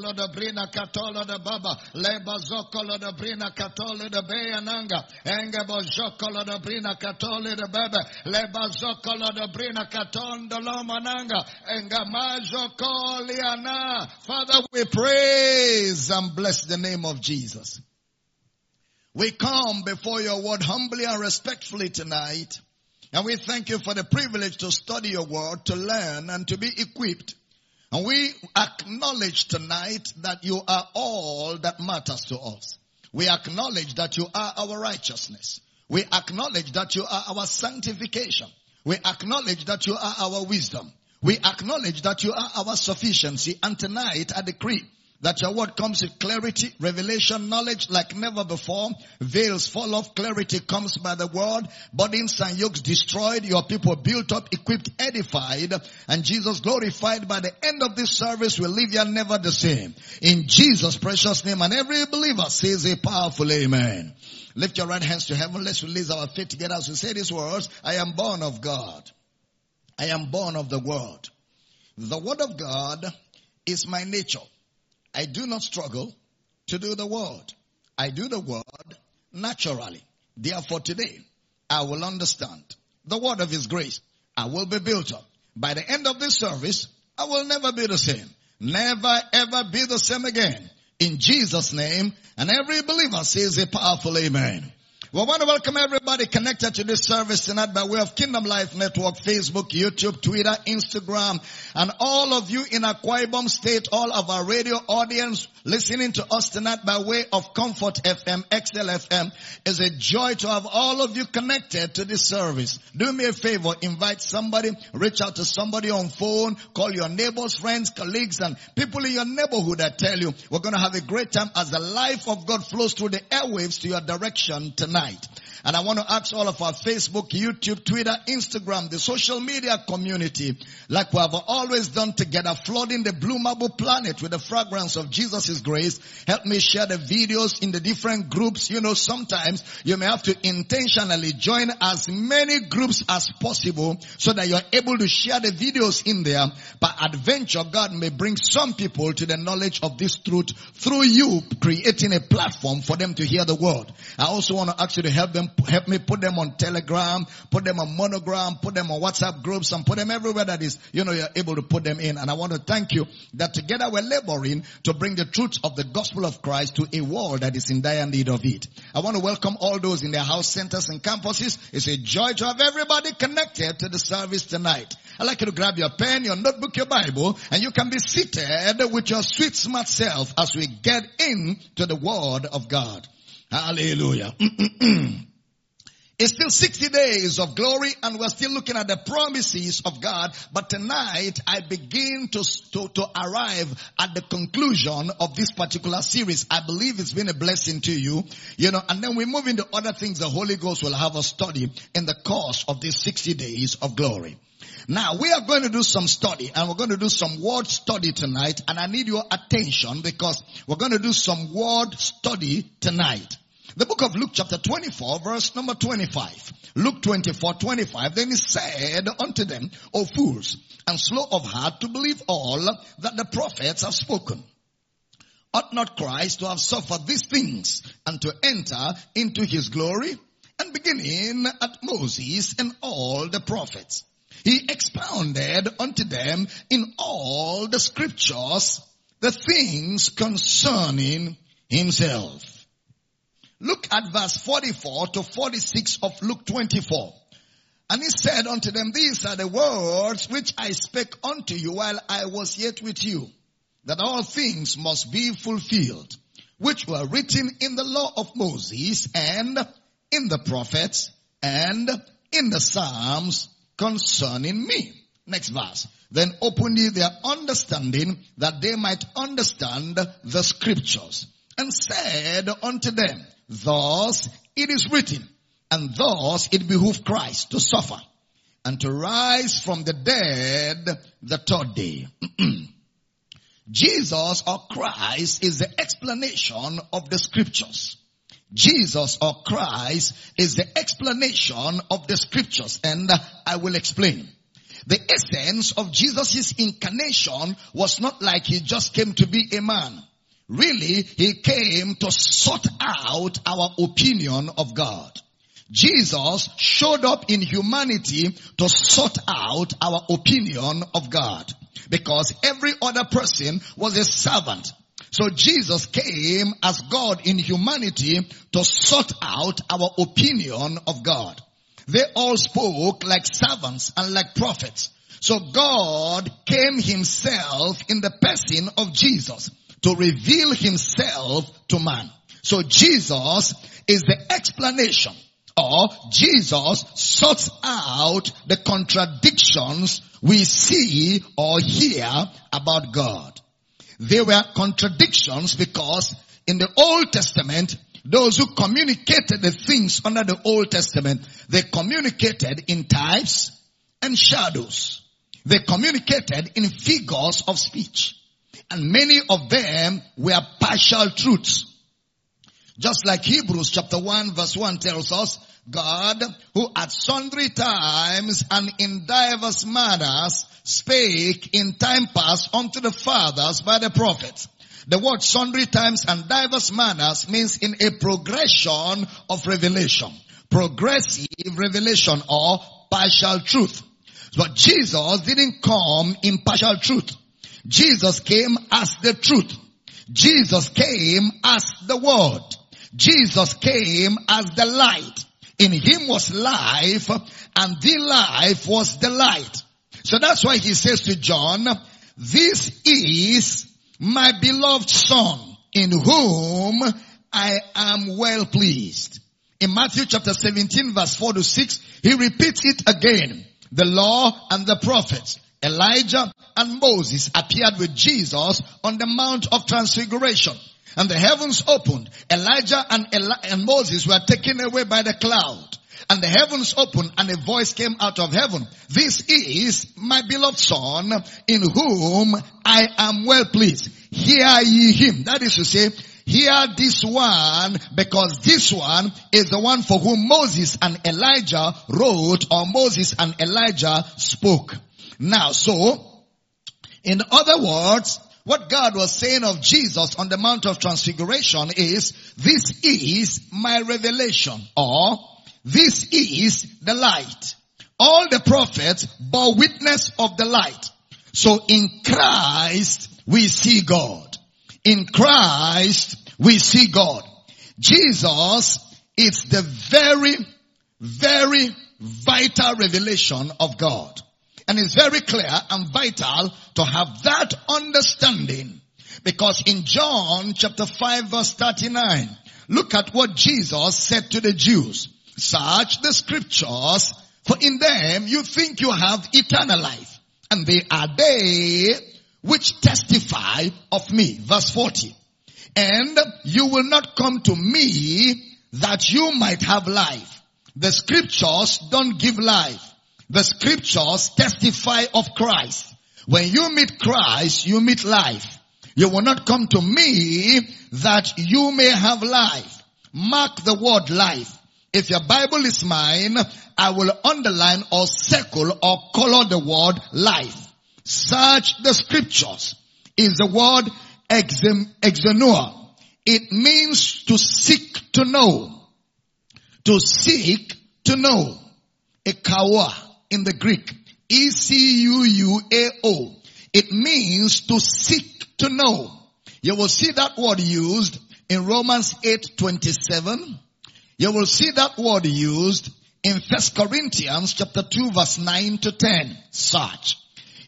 de brina katolo de baba. Leba zokolo de brina katolo de beyananga. Engebo zokolo de brina katolo de bebe. Leba zokolo de brina katon de lomananga. Engamazo koliana. Father, we praise and bless the name of Jesus. We come before your word humbly and respectfully tonight. And we thank you for the privilege to study your word, to learn and to be equipped. And we acknowledge tonight that you are all that matters to us. We acknowledge that you are our righteousness. We acknowledge that you are our sanctification. We acknowledge that you are our wisdom. We acknowledge that you are our sufficiency. And tonight I decree that your word comes with clarity, revelation, knowledge like never before. Veils fall off, clarity comes by the word. Burdens and yokes destroyed, your people built up, equipped, edified, and Jesus glorified by the end of this service will leave you never the same. In Jesus' precious name, and every believer says a powerful amen. Lift your right hands to heaven. Let's release our faith together as we say these words. I am born of God. I am born of the word. The word of God is my nature. I do not struggle to do the word. I do the word naturally. Therefore today, I will understand the word of his grace. I will be built up. By the end of this service, I will never be the same. Never ever be the same again. In Jesus name, and every believer says a powerful amen. We want to welcome everybody connected to this service tonight by way of Kingdom Life Network, Facebook, YouTube, Twitter, Instagram, and all of you in Akwa Ibom State, all of our radio audience listening to us tonight by way of Comfort FM, XL FM. is a joy to have all of you connected to this service. Do me a favor, invite somebody, reach out to somebody on phone, call your neighbors, friends, colleagues, and people in your neighborhood I tell you we're going to have a great time as the life of God flows through the airwaves to your direction tonight. And I want to ask all of our Facebook, YouTube, Twitter, Instagram, the social media community, like we have always done together, flooding the blue marble planet with the fragrance of Jesus' grace. Help me share the videos in the different groups. You know, sometimes you may have to intentionally join as many groups as possible so that you're able to share the videos in there. By adventure, God may bring some people to the knowledge of this truth through you creating a platform for them to hear the word. I also want to ask you to help them, help me put them on Telegram, put them on Monogram, put them on WhatsApp groups and put them everywhere that is, you know, you're able to put them in. And I want to thank you that together we're laboring to bring the truth of the gospel of Christ to a world that is in dire need of it. I want to welcome all those in their house centers and campuses. It's a joy to have everybody connected to the service tonight. I'd like you to grab your pen, your notebook, your Bible, and you can be seated with your sweet smart self as we get into the word of God. Hallelujah. It's still 60 days of glory and we're still looking at the promises of God. But tonight I begin to, to, to arrive at the conclusion of this particular series. I believe it's been a blessing to you, you know, and then we move into other things the Holy Ghost will have us study in the course of these 60 days of glory. Now we are going to do some study and we're going to do some word study tonight and I need your attention because we're going to do some word study tonight. The book of Luke chapter 24 verse number 25. Luke 24, 25. Then he said unto them, O fools, and slow of heart to believe all that the prophets have spoken. Ought not Christ to have suffered these things and to enter into his glory? And beginning at Moses and all the prophets. He expounded unto them in all the scriptures the things concerning himself. Look at verse 44 to 46 of Luke 24. And he said unto them, these are the words which I spake unto you while I was yet with you, that all things must be fulfilled, which were written in the law of Moses and in the prophets and in the Psalms concerning me. Next verse. Then opened ye their understanding that they might understand the scriptures and said unto them, Thus it is written, and thus it behooved Christ to suffer and to rise from the dead the third day. Jesus or Christ is the explanation of the scriptures. Jesus or Christ is the explanation of the scriptures and I will explain. The essence of Jesus' incarnation was not like he just came to be a man. Really, he came to sort out our opinion of God. Jesus showed up in humanity to sort out our opinion of God. Because every other person was a servant. So Jesus came as God in humanity to sort out our opinion of God. They all spoke like servants and like prophets. So God came himself in the person of Jesus to reveal himself to man. So Jesus is the explanation or Jesus sorts out the contradictions we see or hear about God. They were contradictions because in the Old Testament, those who communicated the things under the Old Testament, they communicated in types and shadows. They communicated in figures of speech. And many of them were partial truths. Just like Hebrews chapter 1 verse 1 tells us, God, who at sundry times and in divers manners spake in time past unto the fathers by the prophets. The word sundry times and diverse manners means in a progression of revelation. Progressive revelation or partial truth. But Jesus didn't come in partial truth. Jesus came as the truth. Jesus came as the word. Jesus came as the light. In him was life and the life was the light. So that's why he says to John, this is my beloved son in whom I am well pleased. In Matthew chapter 17 verse 4 to 6, he repeats it again. The law and the prophets, Elijah and Moses appeared with Jesus on the Mount of Transfiguration. And the heavens opened. Elijah and, Eli- and Moses were taken away by the cloud. And the heavens opened and a voice came out of heaven. This is my beloved son in whom I am well pleased. Hear ye him. That is to say, hear this one because this one is the one for whom Moses and Elijah wrote or Moses and Elijah spoke. Now, so, in other words, what God was saying of Jesus on the Mount of Transfiguration is, this is my revelation or this is the light. All the prophets bore witness of the light. So in Christ we see God. In Christ we see God. Jesus is the very, very vital revelation of God. And it's very clear and vital to have that understanding. Because in John chapter 5 verse 39, look at what Jesus said to the Jews. Search the scriptures, for in them you think you have eternal life. And they are they which testify of me. Verse 40. And you will not come to me that you might have life. The scriptures don't give life. The scriptures testify of Christ. When you meet Christ, you meet life. You will not come to me that you may have life. Mark the word life. If your Bible is mine, I will underline or circle or color the word life. Search the scriptures is the word exenua. It means to seek to know. To seek to know. Ekawa in the Greek. E-C-U-U-A-O. It means to seek to know. You will see that word used in Romans 8, 27. You will see that word used in First Corinthians chapter 2 verse 9 to 10. Search.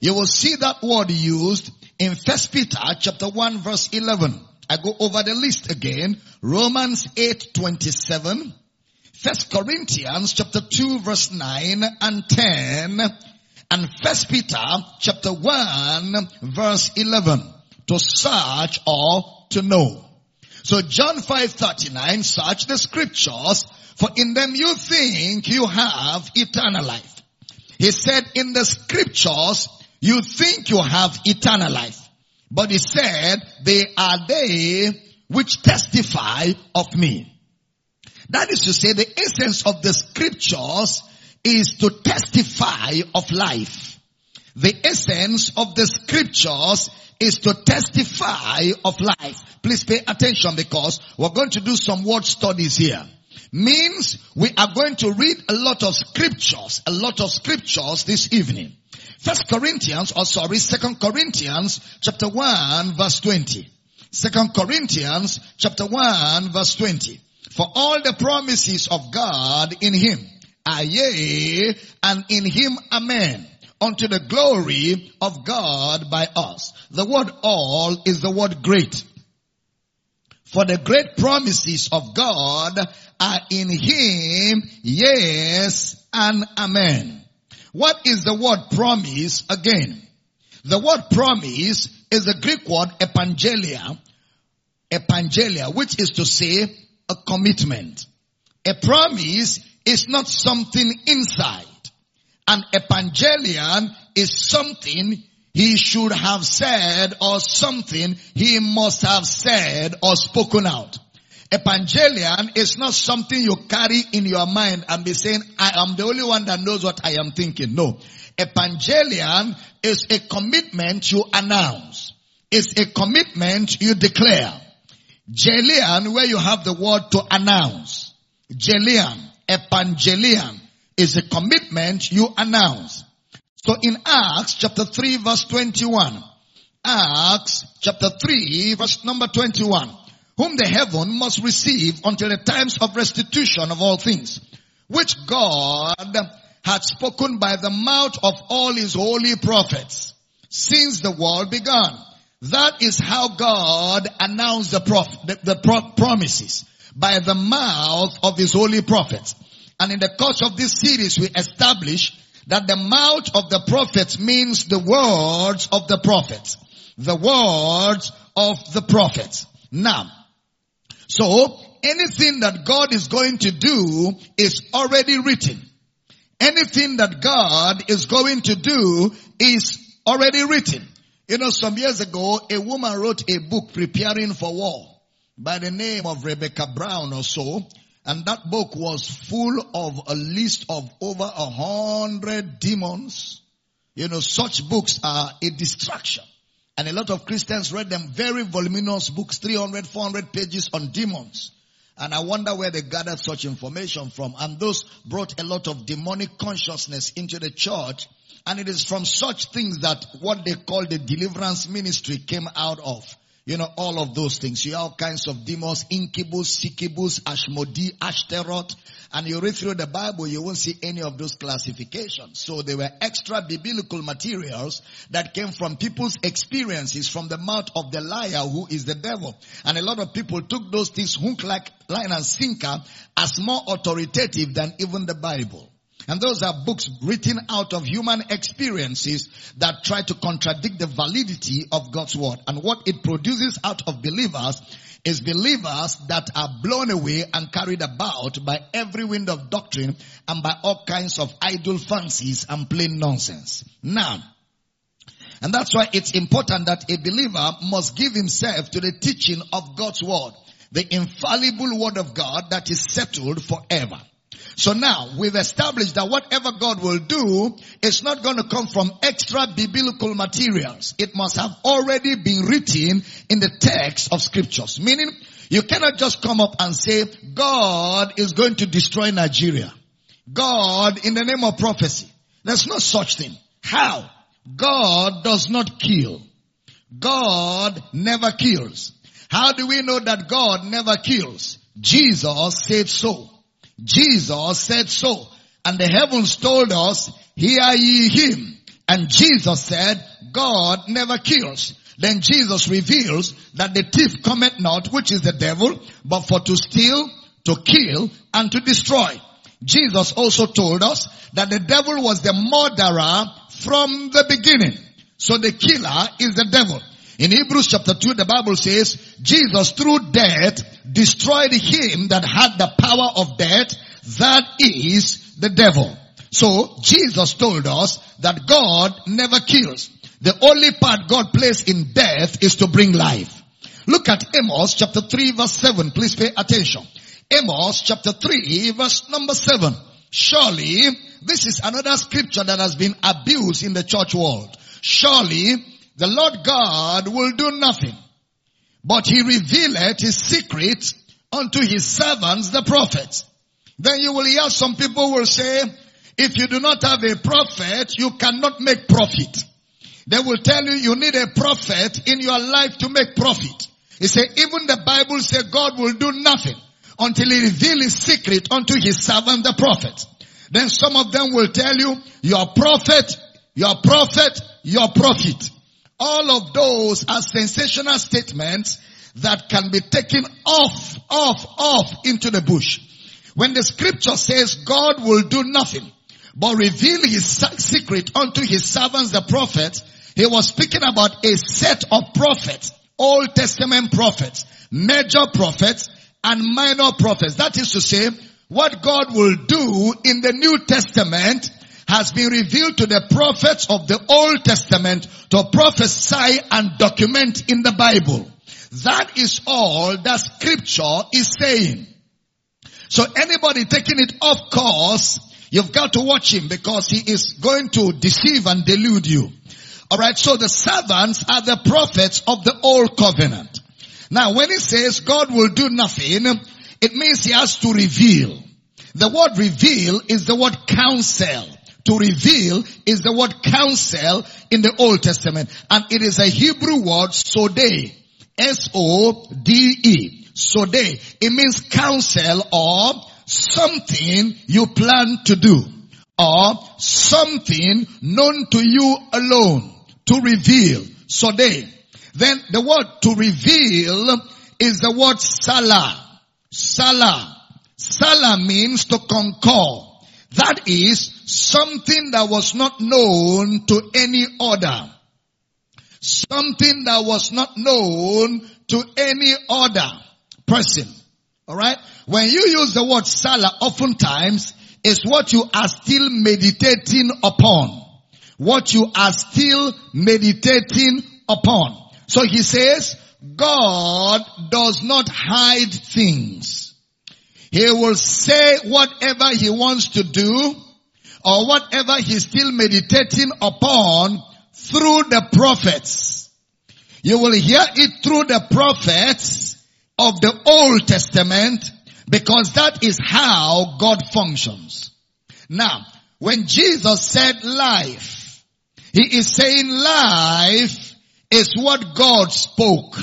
You will see that word used in First Peter chapter 1 verse 11. I go over the list again. Romans 8, 27. First Corinthians chapter 2 verse 9 and 10 and First Peter chapter 1 verse 11 to search or to know. So John 5:39 search the scriptures for in them you think you have eternal life. He said in the scriptures you think you have eternal life. But he said they are they which testify of me. That is to say the essence of the scriptures is to testify of life. The essence of the scriptures is to testify of life. Please pay attention because we're going to do some word studies here. Means we are going to read a lot of scriptures, a lot of scriptures this evening. First Corinthians, or sorry, Second Corinthians chapter 1 verse 20. Second Corinthians chapter 1 verse 20. For all the promises of God in him are yea, and in him amen unto the glory of God by us. The word all is the word great. For the great promises of God are in him, yes and amen. What is the word promise again? The word promise is the Greek word epangelia, epangelia, which is to say a commitment. A promise is not something inside. An evangelion is something he should have said or something he must have said or spoken out. Evangelion is not something you carry in your mind and be saying, I am the only one that knows what I am thinking. No. Evangelion is a commitment you announce. It's a commitment you declare. Gelian, where you have the word to announce. Gelian, evangelion is a commitment you announce. So in Acts chapter 3 verse 21, Acts chapter 3 verse number 21, whom the heaven must receive until the times of restitution of all things, which God had spoken by the mouth of all his holy prophets since the world began. That is how God announced the, prof, the, the pro- promises by the mouth of his holy prophets. And in the course of this series, we establish that the mouth of the prophets means the words of the prophets. The words of the prophets. Now, so anything that God is going to do is already written. Anything that God is going to do is already written. You know, some years ago, a woman wrote a book preparing for war by the name of Rebecca Brown or so. And that book was full of a list of over a hundred demons. You know, such books are a distraction. And a lot of Christians read them very voluminous books, 300, 400 pages on demons. And I wonder where they gathered such information from. And those brought a lot of demonic consciousness into the church. And it is from such things that what they call the deliverance ministry came out of. You know, all of those things. You have all kinds of demons, incubus, succubus, ashmodi, ashtaroth. And you read through the Bible, you won't see any of those classifications. So they were extra biblical materials that came from people's experiences from the mouth of the liar who is the devil. And a lot of people took those things hook like line and sinker as more authoritative than even the Bible. And those are books written out of human experiences that try to contradict the validity of God's word. And what it produces out of believers is believers that are blown away and carried about by every wind of doctrine and by all kinds of idle fancies and plain nonsense. Now, and that's why it's important that a believer must give himself to the teaching of God's word, the infallible word of God that is settled forever. So now we've established that whatever God will do is not going to come from extra biblical materials. It must have already been written in the text of scriptures. Meaning you cannot just come up and say God is going to destroy Nigeria. God in the name of prophecy. There's no such thing. How? God does not kill. God never kills. How do we know that God never kills? Jesus said so. Jesus said so. And the heavens told us, hear ye him. And Jesus said, God never kills. Then Jesus reveals that the thief cometh not, which is the devil, but for to steal, to kill, and to destroy. Jesus also told us that the devil was the murderer from the beginning. So the killer is the devil. In Hebrews chapter 2, the Bible says, Jesus through death destroyed him that had the power of death, that is the devil. So Jesus told us that God never kills. The only part God plays in death is to bring life. Look at Amos chapter 3 verse 7. Please pay attention. Amos chapter 3 verse number 7. Surely this is another scripture that has been abused in the church world. Surely the Lord God will do nothing, but he revealeth his secret unto his servants, the prophets. Then you will hear some people will say, if you do not have a prophet, you cannot make profit. They will tell you you need a prophet in your life to make profit. He said, even the Bible says God will do nothing until he reveal his secret unto his servant, the prophet. Then some of them will tell you, your prophet, your prophet, your prophet. All of those are sensational statements that can be taken off, off, off into the bush. When the scripture says God will do nothing, but reveal his secret unto his servants, the prophets, he was speaking about a set of prophets, Old Testament prophets, major prophets, and minor prophets. That is to say, what God will do in the New Testament has been revealed to the prophets of the Old Testament to prophesy and document in the Bible. That is all that scripture is saying. So anybody taking it off course, you've got to watch him because he is going to deceive and delude you. Alright, so the servants are the prophets of the old covenant. Now when he says God will do nothing, it means he has to reveal. The word reveal is the word counsel. To reveal is the word counsel in the Old Testament. And it is a Hebrew word, sode. S-O-D-E. Sode. It means counsel or something you plan to do. Or something known to you alone. To reveal. Sode. Then the word to reveal is the word salah. Salah. Salah means to concur. That is something that was not known to any other. Something that was not known to any other person. Alright? When you use the word salah, oftentimes, is what you are still meditating upon. What you are still meditating upon. So he says, God does not hide things. He will say whatever he wants to do or whatever he's still meditating upon through the prophets. You will hear it through the prophets of the Old Testament because that is how God functions. Now, when Jesus said life, he is saying life is what God spoke.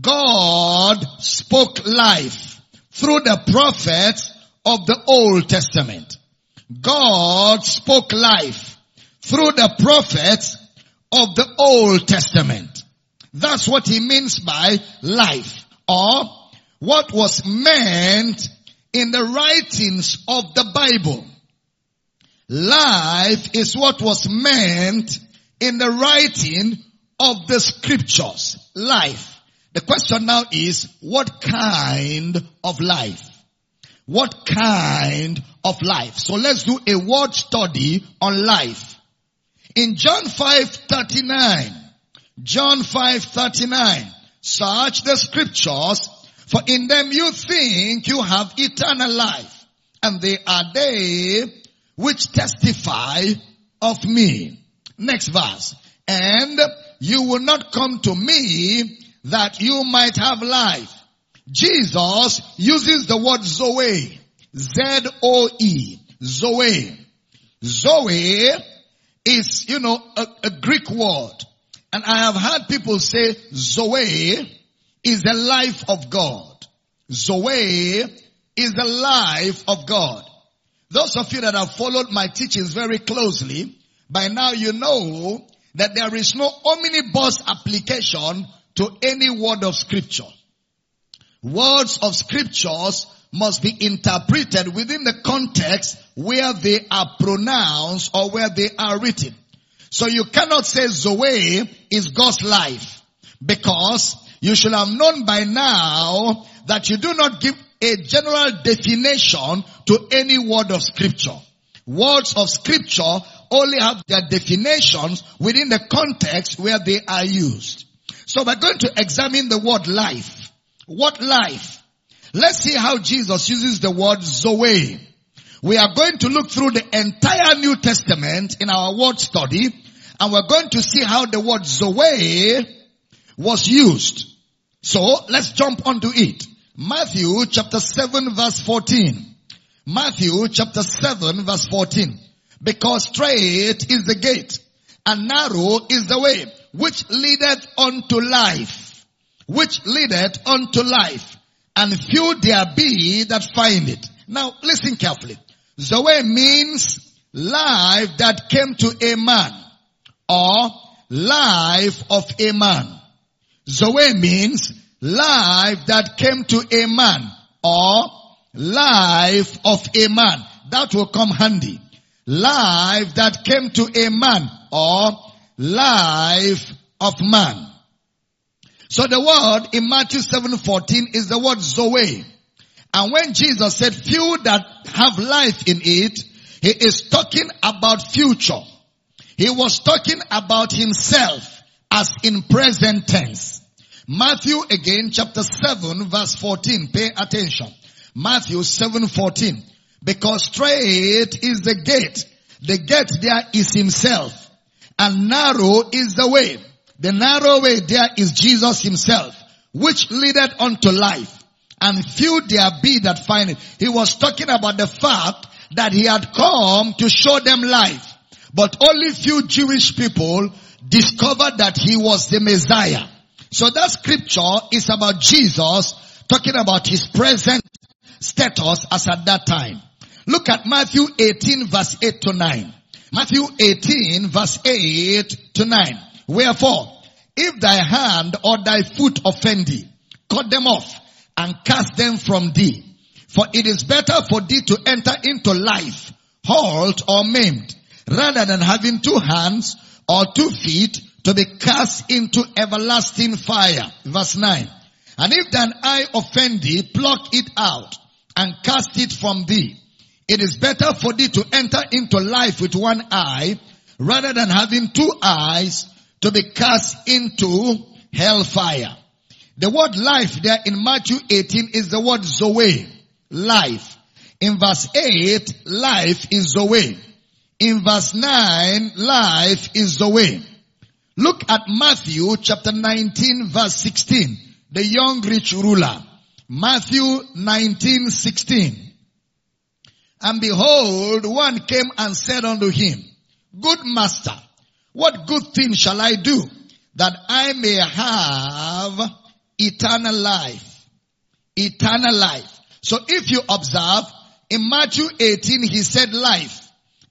God spoke life through the prophets of the Old Testament. God spoke life through the prophets of the Old Testament. That's what he means by life or what was meant in the writings of the Bible. Life is what was meant in the writing of the scriptures. Life. The question now is, what kind of life? What kind of life? So let's do a word study on life. In John 5:39, John 5:39, search the scriptures, for in them you think you have eternal life, and they are they which testify of me. Next verse. And you will not come to me that you might have life. Jesus uses the word Zoe. Z-O-E. Zoe. Zoe is, you know, a, a, Greek word. And I have heard people say Zoe is the life of God. Zoe is the life of God. Those of you that have followed my teachings very closely, by now you know that there is no omnibus application to any word of scripture. Words of scriptures must be interpreted within the context where they are pronounced or where they are written. So you cannot say Zoe is God's life because you should have known by now that you do not give a general definition to any word of scripture. Words of scripture only have their definitions within the context where they are used. So we're going to examine the word life. What life? Let's see how Jesus uses the word Zoe. We are going to look through the entire New Testament in our word study and we're going to see how the word Zoe was used. So let's jump onto it. Matthew chapter 7 verse 14. Matthew chapter 7 verse 14. Because straight is the gate and narrow is the way which leadeth unto life, which leadeth unto life and few there be that find it. Now listen carefully. Zoe means life that came to a man or life of a man. Zoe means life that came to a man or life of a man. That will come handy. Life that came to a man or life of man. So the word in Matthew 7:14 is the word Zoe. And when Jesus said few that have life in it, he is talking about future. He was talking about himself as in present tense. Matthew again chapter 7 verse 14. Pay attention. Matthew 7:14. Because straight is the gate. The gate there is himself. And narrow is the way. The narrow way there is Jesus himself, which leadeth unto life. And few there be that find it. He was talking about the fact that he had come to show them life. But only few Jewish people discovered that he was the Messiah. So that scripture is about Jesus talking about his present status as at that time. Look at Matthew 18 verse 8 to 9. Matthew 18 verse 8 to 9. Wherefore, if thy hand or thy foot offend thee, cut them off and cast them from thee. For it is better for thee to enter into life, halt or maimed, rather than having two hands or two feet to be cast into everlasting fire. Verse 9. And if thine eye offend thee, pluck it out and cast it from thee. It is better for thee to enter into life with one eye rather than having two eyes to be cast into hellfire. The word life there in Matthew 18 is the word Zoe. Life. In verse 8, life is Zoe. In verse 9, life is Zoe. Look at Matthew chapter 19 verse 16. The young rich ruler. Matthew 19, 16. And behold, one came and said unto him, Good master, what good thing shall I do that I may have eternal life? Eternal life. So if you observe, in Matthew 18 he said life.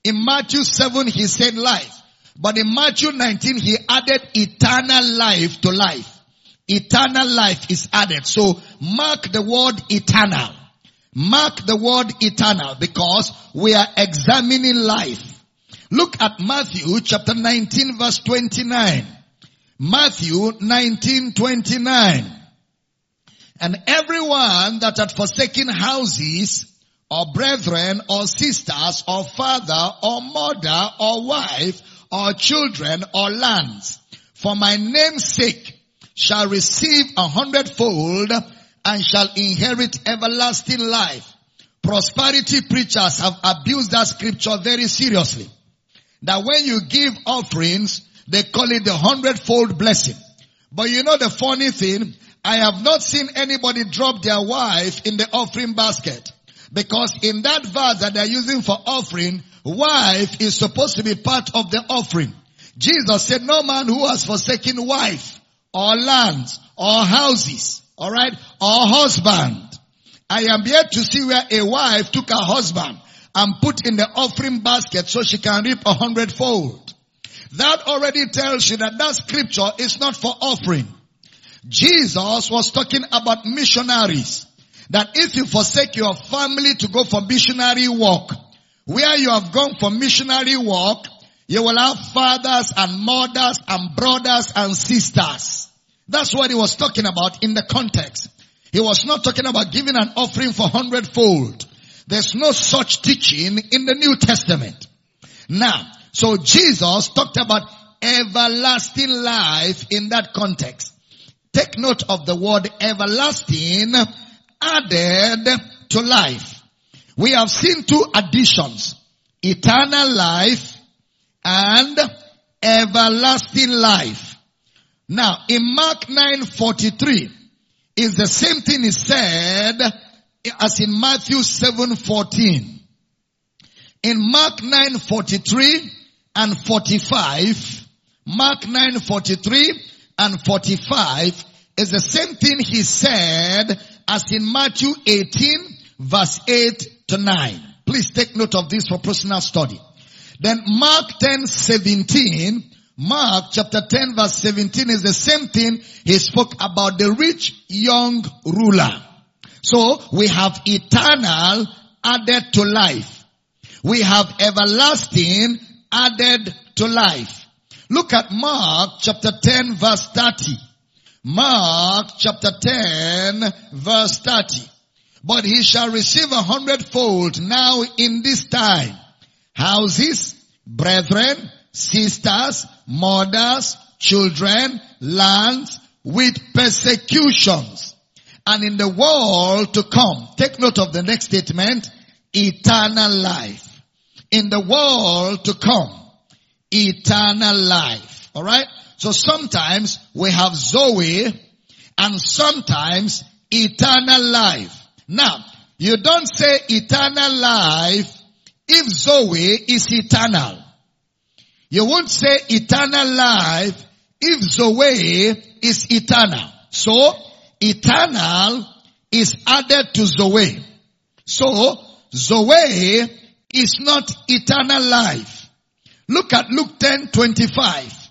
In Matthew 7 he said life. But in Matthew 19 he added eternal life to life. Eternal life is added. So mark the word eternal. Mark the word eternal because we are examining life. Look at Matthew chapter 19 verse 29. Matthew 19, 29. And everyone that had forsaken houses or brethren or sisters or father or mother or wife or children or lands for my name's sake shall receive a hundredfold and shall inherit everlasting life. Prosperity preachers have abused that scripture very seriously. That when you give offerings, they call it the hundredfold blessing. But you know the funny thing, I have not seen anybody drop their wife in the offering basket. Because in that verse that they're using for offering, wife is supposed to be part of the offering. Jesus said, no man who has forsaken wife or lands or houses, alright, or husband. I am yet to see where a wife took her husband and put in the offering basket so she can reap a hundredfold. That already tells you that that scripture is not for offering. Jesus was talking about missionaries. That if you forsake your family to go for missionary work, where you have gone for missionary work, you will have fathers and mothers and brothers and sisters. That's what he was talking about in the context. He was not talking about giving an offering for hundredfold. There's no such teaching in the New Testament. Now, so Jesus talked about everlasting life in that context. Take note of the word everlasting added to life. we have seen two additions. Eternal life and everlasting life. Now, in Mark 9:43, is the same thing is said as in Matthew 7:14. In Mark 9:43 and 45, Mark 9:43 and 45 is the same thing he said as in Matthew 18 verse 8 to 9. Please take note of this for personal study. Then Mark 10, 17, Mark chapter 10 verse 17 is the same thing he spoke about the rich young ruler. So we have eternal added to life. We have everlasting added to life. Look at Mark chapter 10 verse 30. Mark chapter 10 verse 30. But he shall receive a hundredfold now in this time. Houses, brethren, sisters, mothers, children, lands, with persecutions. And in the world to come, take note of the next statement, eternal life. In the world to come, eternal life. Alright? So sometimes we have Zoe and sometimes eternal life. Now, you don't say eternal life if Zoe is eternal. You won't say eternal life if Zoe is eternal. So, eternal is added to Zoe. So, Zoe is not eternal life. Look at Luke 10, 25.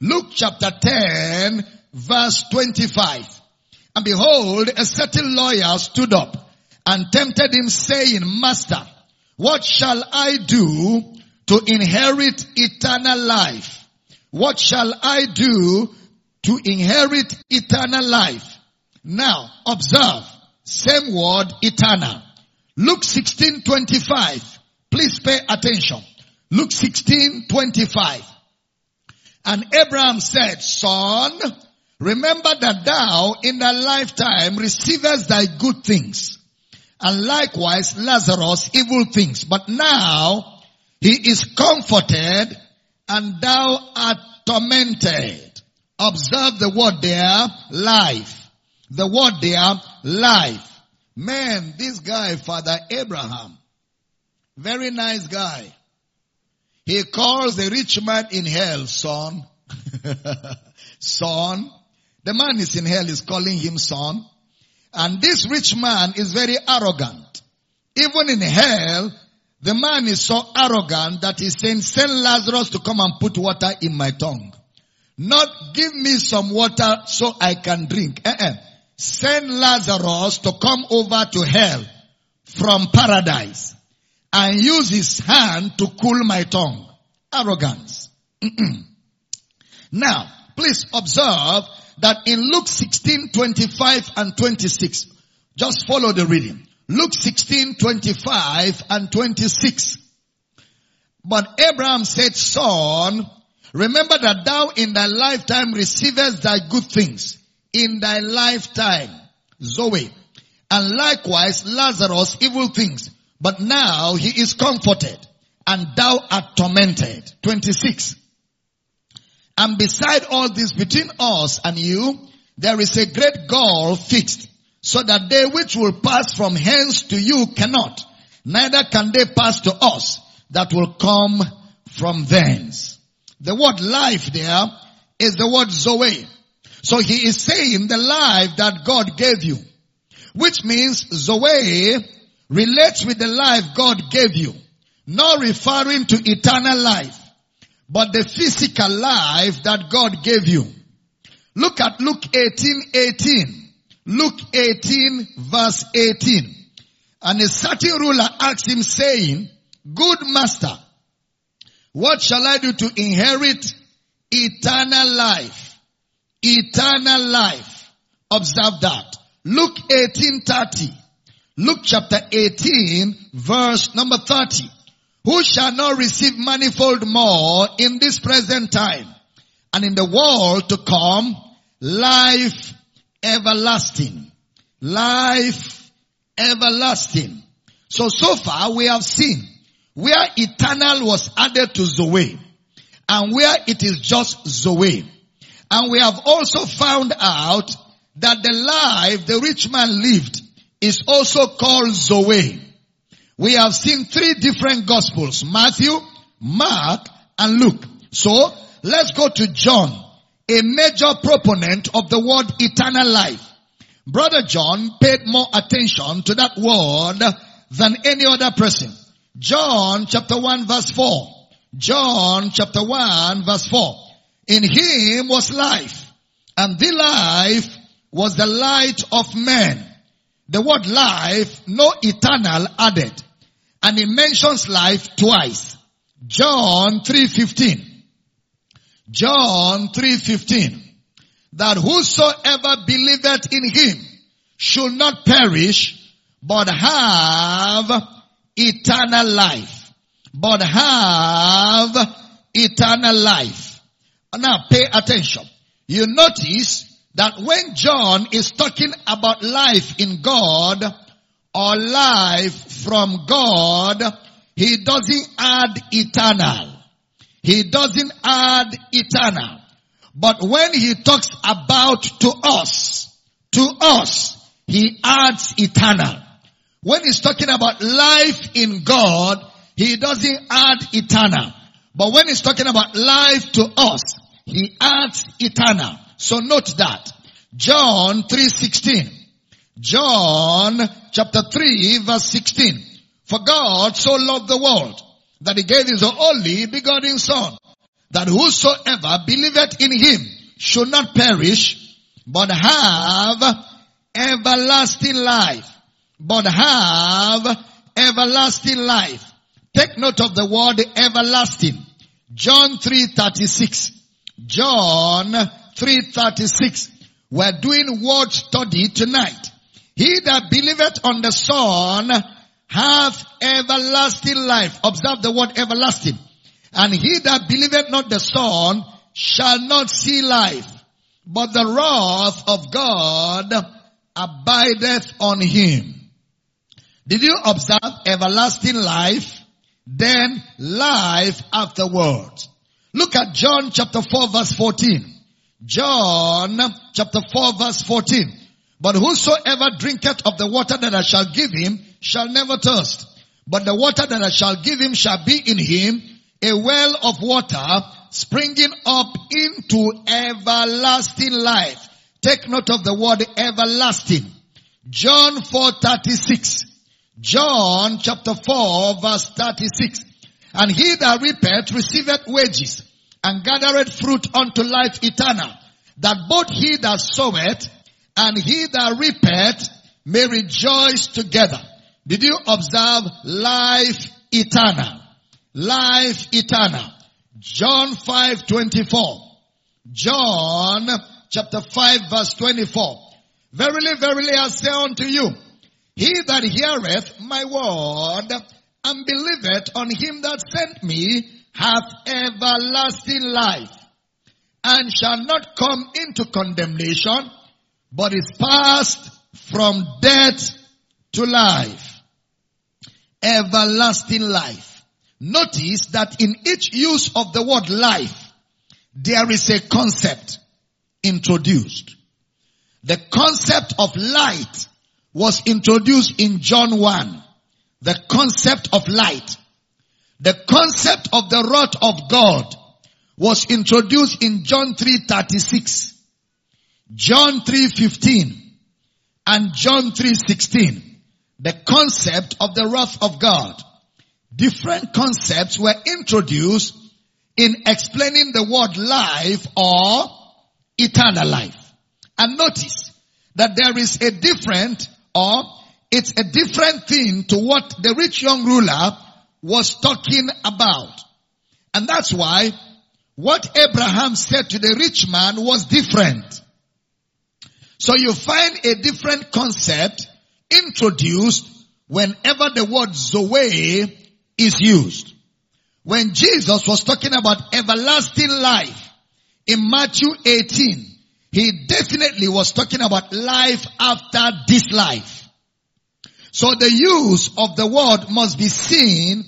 Luke chapter 10 verse 25. And behold, a certain lawyer stood up and tempted him saying, Master, what shall I do to inherit eternal life? What shall I do to inherit eternal life? Now, observe, same word, eternal. Luke 16, 25. Please pay attention. Luke 16, 25. And Abraham said, son, remember that thou in thy lifetime receivest thy good things and likewise Lazarus evil things. But now he is comforted and thou art tormented. Observe the word there, life. The word there, life. Man, this guy, Father Abraham, very nice guy. He calls the rich man in hell, son. son. The man is in hell is calling him son. And this rich man is very arrogant. Even in hell, the man is so arrogant that he's saying, send Lazarus to come and put water in my tongue. Not give me some water so I can drink. Uh-uh. Send Lazarus to come over to hell from paradise and use his hand to cool my tongue. Arrogance. now, please observe that in Luke 16, 25 and 26, just follow the reading. Luke 16, 25 and 26. But Abraham said, son, remember that thou in thy lifetime receivest thy good things. In thy lifetime, Zoe. And likewise Lazarus evil things. But now he is comforted and thou art tormented. 26. And beside all this between us and you, there is a great gulf fixed, so that they which will pass from hence to you cannot, neither can they pass to us that will come from thence. The word life there is the word Zoe. So he is saying the life that God gave you, which means Zoe relates with the life God gave you, not referring to eternal life but the physical life that God gave you. Look at Luke 18, 18. Luke 18 verse 18. And a certain ruler asked him saying, good master, what shall I do to inherit eternal life? Eternal life. Observe that. Luke 18, 30. Luke chapter 18 verse number 30 who shall not receive manifold more in this present time and in the world to come life everlasting life everlasting So, so far we have seen where eternal was added to Zoe and where it is just Zoe. And we have also found out that the life the rich man lived is also called Zoe. We have seen three different gospels, Matthew, Mark, and Luke. So, let's go to John, a major proponent of the word eternal life. Brother John paid more attention to that word than any other person. John chapter 1 verse 4. John chapter 1 verse 4. In him was life and the life was the light of men. The word life, no eternal added. And he mentions life twice. John 3.15. John 3.15. That whosoever believeth in him should not perish, but have eternal life. But have eternal life. Now pay attention. You notice that when John is talking about life in God or life from God, he doesn't add eternal. He doesn't add eternal. But when he talks about to us, to us, he adds eternal. When he's talking about life in God, he doesn't add eternal. But when he's talking about life to us, he adds eternal. So note that. John 3.16. John chapter 3 verse 16. For God so loved the world that he gave his only begotten son that whosoever believeth in him should not perish but have everlasting life. But have everlasting life. Take note of the word everlasting. John 3.36. John 3.36. We're doing word study tonight. He that believeth on the Son hath everlasting life. Observe the word everlasting. And he that believeth not the Son shall not see life, but the wrath of God abideth on him. Did you observe everlasting life? Then life afterwards. Look at John chapter 4 verse 14. John chapter 4 verse 14. But whosoever drinketh of the water that I shall give him shall never thirst. But the water that I shall give him shall be in him a well of water springing up into everlasting life. Take note of the word everlasting. John 4:36. John chapter 4 verse 36. And he that reapeth receiveth wages and gathereth fruit unto life eternal, that both he that soweth and he that reapeth may rejoice together. Did you observe life eternal? Life eternal. John 5 24. John chapter 5 verse 24. Verily, verily I say unto you, he that heareth my word and believeth on him that sent me hath everlasting life and shall not come into condemnation, but is passed from death to life. Everlasting life. Notice that in each use of the word life, there is a concept introduced. The concept of light was introduced in John 1. The concept of light. The concept of the wrath of God was introduced in John 3:36, John 3:15, and John 3:16. The concept of the wrath of God. Different concepts were introduced in explaining the word life or eternal life. And notice that there is a different or it's a different thing to what the rich young ruler was talking about. And that's why what Abraham said to the rich man was different. So you find a different concept introduced whenever the word Zoe is used. When Jesus was talking about everlasting life in Matthew 18, he definitely was talking about life after this life. So the use of the word must be seen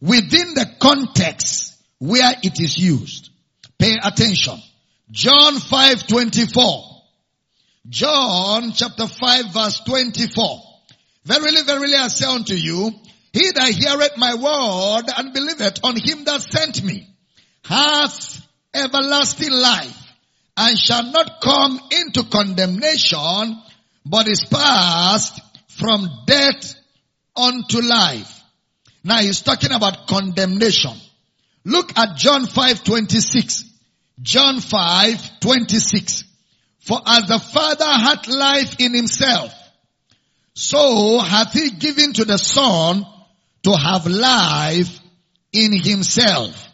within the context where it is used. Pay attention. John 5:24. John chapter 5 verse 24. Verily, verily I say unto you, he that heareth my word and believeth on him that sent me hath everlasting life and shall not come into condemnation, but is passed from death unto life. Now he's talking about condemnation. Look at John 5 26. John 5 26. For as the Father hath life in himself, so hath he given to the Son to have life in himself.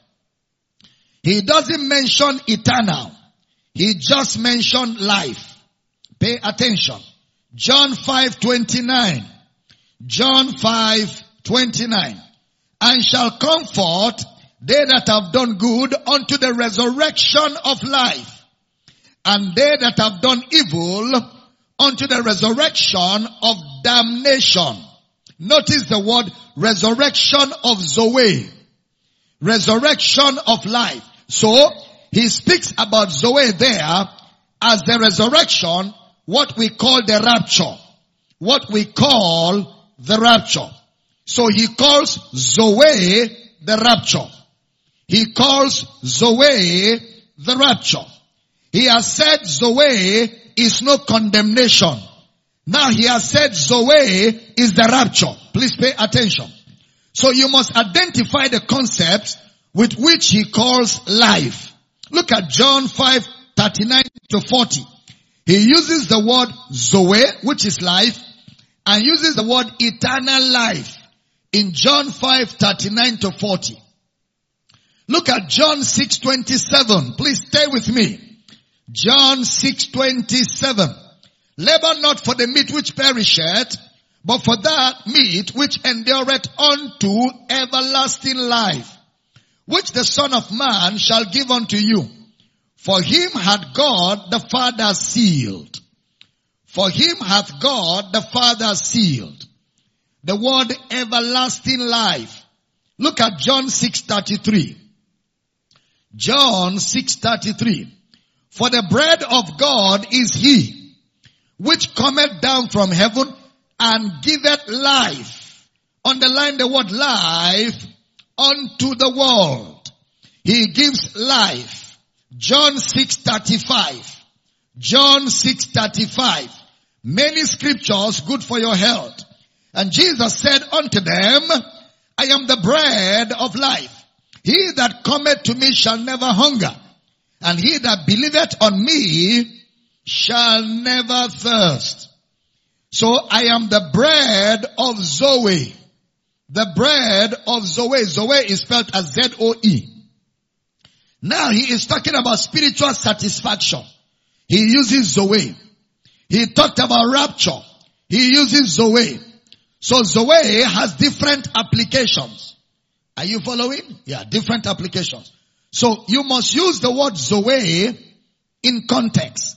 He doesn't mention eternal. He just mentioned life. Pay attention. John 5 29. John 5 29. And shall comfort they that have done good unto the resurrection of life. And they that have done evil unto the resurrection of damnation. Notice the word resurrection of Zoe. Resurrection of life. So, he speaks about Zoe there as the resurrection, what we call the rapture. What we call the rapture. So he calls Zoe the rapture. He calls Zoe the rapture. He has said Zoe is no condemnation. Now he has said Zoe is the rapture. Please pay attention. So you must identify the concepts with which he calls life. Look at John 5, 39 to 40. He uses the word Zoe, which is life, and uses the word eternal life in John 5, 39 to 40. Look at John 6, 27. Please stay with me. John 6, 27. Labor not for the meat which perisheth, but for that meat which endureth unto everlasting life, which the Son of Man shall give unto you. For him hath God the Father sealed. For him hath God the Father sealed. The word everlasting life. Look at John 6:33. John 6:33. For the bread of God is he which cometh down from heaven and giveth life. Underline the word life unto the world. He gives life. John 6:35. John 6:35. Many scriptures good for your health. And Jesus said unto them, I am the bread of life. He that cometh to me shall never hunger. And he that believeth on me shall never thirst. So I am the bread of Zoe. The bread of Zoe. Zoe is spelled as Z-O-E. Now he is talking about spiritual satisfaction. He uses Zoe. He talked about rapture. He uses Zoe. So Zoe has different applications. Are you following? Yeah, different applications. So you must use the word Zoe in context.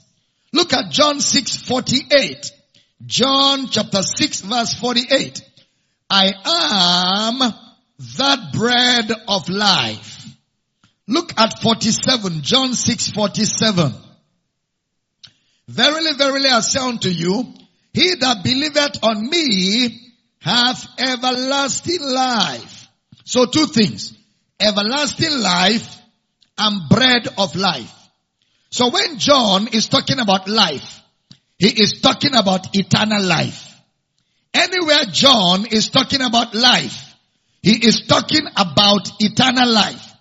Look at John 6, 48. John chapter 6 verse 48. I am that bread of life. Look at 47, John 6, 47. Verily, verily I say unto you, he that believeth on me hath everlasting life. So two things. Everlasting life and bread of life. So when John is talking about life, he is talking about eternal life. Anywhere John is talking about life, he is talking about eternal life.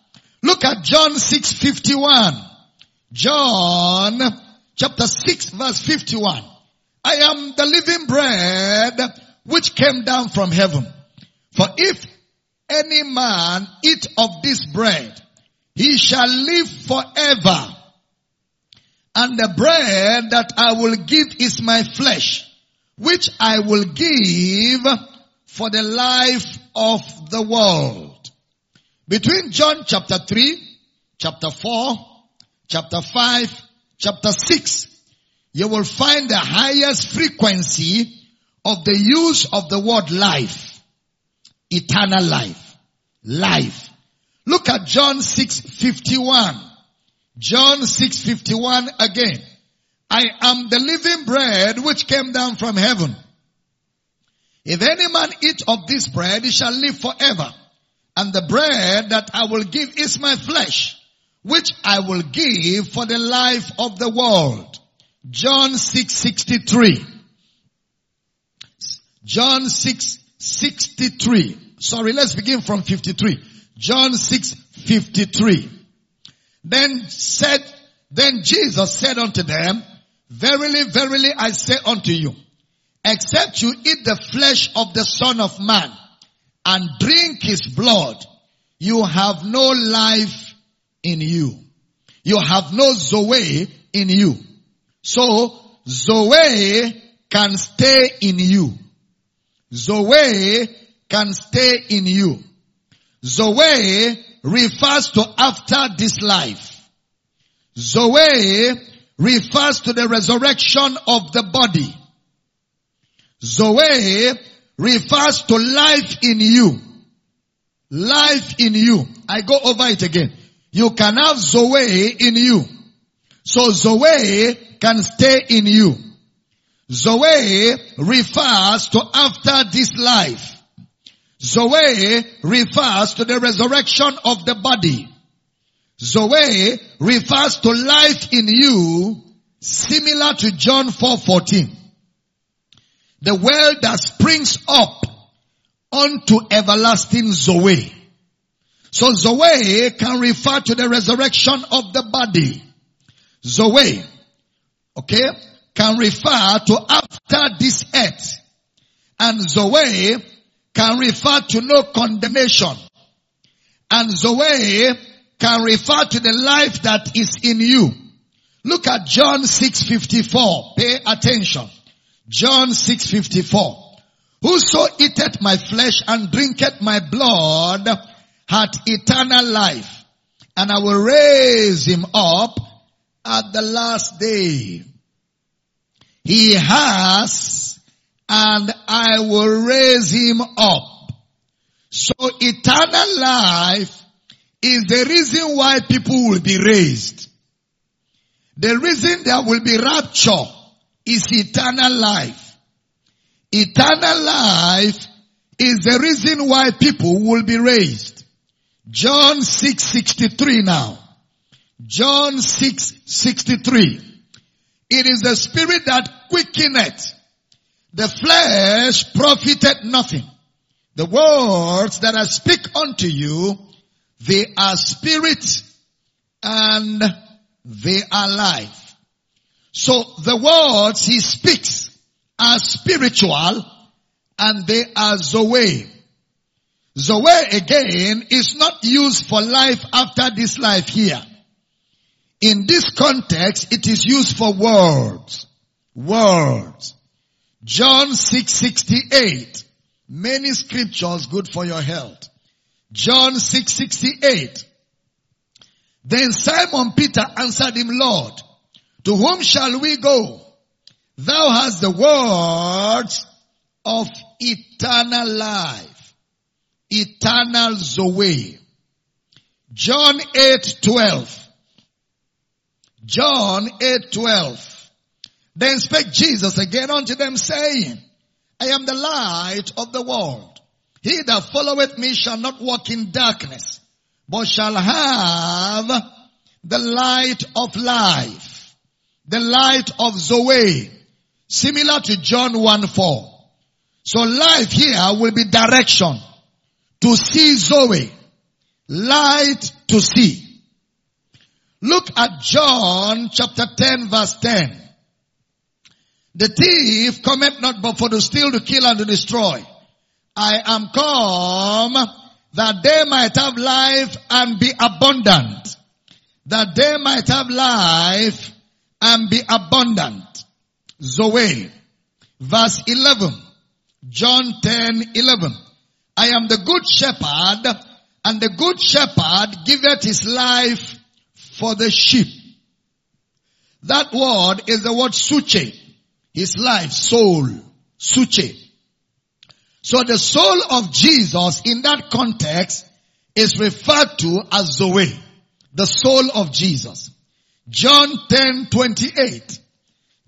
Look at John 6:51. John chapter 6 verse 51. I am the living bread which came down from heaven. For if any man eat of this bread, he shall live forever. And the bread that I will give is my flesh, which I will give for the life of the world. Between John chapter 3, chapter 4, chapter 5, chapter 6, you will find the highest frequency of the use of the word life. Eternal life. Life. Look at John 6:51. John 6:51 again. I am the living bread which came down from heaven. If any man eat of this bread, he shall live forever. And the bread that I will give is my flesh, which I will give for the life of the world. John 6:63. John 6:63. Sorry, let's begin from 53. John 6:53. Then said, then Jesus said unto them, Verily, verily, I say unto you, except you eat the flesh of the Son of Man and drink his blood, you have no life in you. You have no Zoe in you. So, Zoe can stay in you. Zoe can stay in you. Zoe refers to after this life. Zoe refers to the resurrection of the body. Zoe refers to life in you. Life in you. I go over it again. You can have Zoe in you. So Zoe can stay in you. Zoe refers to after this life. Zoe refers to the resurrection of the body. Zoe refers to life in you similar to John 4:14. The well that springs up unto everlasting Zoe. So Zoe can refer to the resurrection of the body. Zoe, okay, can refer to after this earth. And Zoe can refer to no condemnation. And Zoe can refer to the life that is in you. Look at John 6:54. Pay attention. John 6:54. Whoso eateth my flesh and drinketh my blood hath eternal life, and I will raise him up at the last day. He has, and I will raise him up. So eternal life is the reason why people will be raised. The reason there will be rapture is eternal life. Eternal life is the reason why people will be raised. John 6:63 now. John 6:63. It is the spirit that quickeneth. The flesh profited nothing. The words that I speak unto you they are spirit and they are life. So the words he speaks are spiritual and they are Zoe. Zoe again is not used for life after this life here. In this context, it is used for words. Words. John 668. Many scriptures good for your health. John 6:68. Then Simon Peter answered him, Lord, to whom shall we go? Thou hast the words of eternal life, eternal Zoe. John 8:12. John 8:12. Then spake Jesus again unto them saying, I am the light of the world. He that followeth me shall not walk in darkness, but shall have the light of life, the light of Zoe, similar to John 1 4. So life here will be direction to see Zoe, light to see. Look at John chapter 10 verse 10. The thief cometh not but for to steal, to kill, and to destroy. I am come that they might have life and be abundant. That they might have life and be abundant. Zoe. Verse 11. John 10, 11. I am the good shepherd and the good shepherd giveth his life for the sheep. That word is the word psuche. His life, soul. Psuche. So the soul of Jesus in that context is referred to as Zoe, the soul of Jesus. John 10, 28.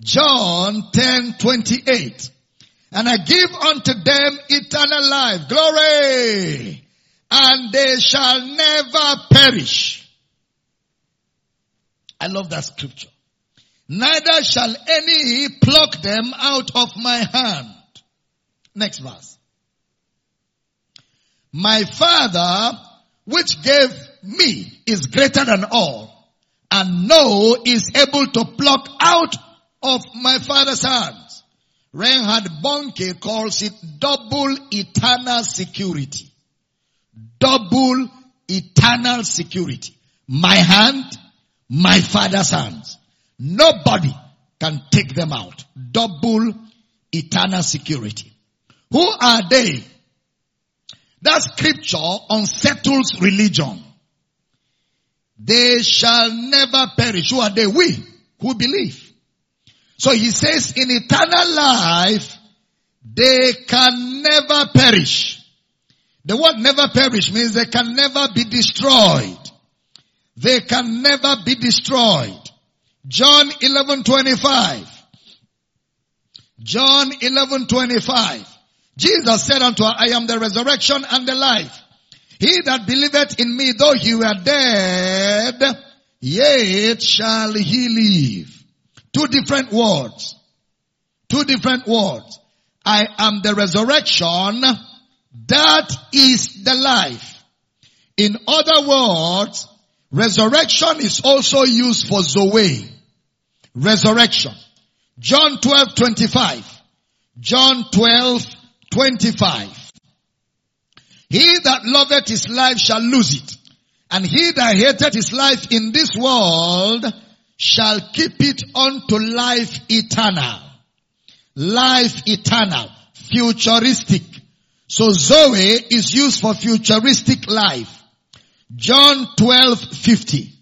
John 10, 28. And I give unto them eternal life. Glory! And they shall never perish. I love that scripture. Neither shall any pluck them out of my hand. Next verse. My father, which gave me, is greater than all, and no is able to pluck out of my father's hands. Reinhard Bonnke calls it double eternal security. Double eternal security. My hand, my father's hands. Nobody can take them out. Double eternal security. Who are they? That scripture unsettles religion. They shall never perish. Who are they? We who believe. So he says in eternal life, they can never perish. The word never perish means they can never be destroyed. They can never be destroyed. John 11:25. John 11:25. Jesus said unto her, I am the resurrection and the life. He that believeth in me, though he were dead, yet shall he live. Two different words. Two different words. I am the resurrection. That is the life. In other words, resurrection is also used for Zoe. Resurrection. John 12, 25. John 12, 25. He that loveth his life shall lose it. And he that hateth his life in this world shall keep it unto life eternal. Life eternal. Futuristic. So Zoe is used for futuristic life. John 12, 50.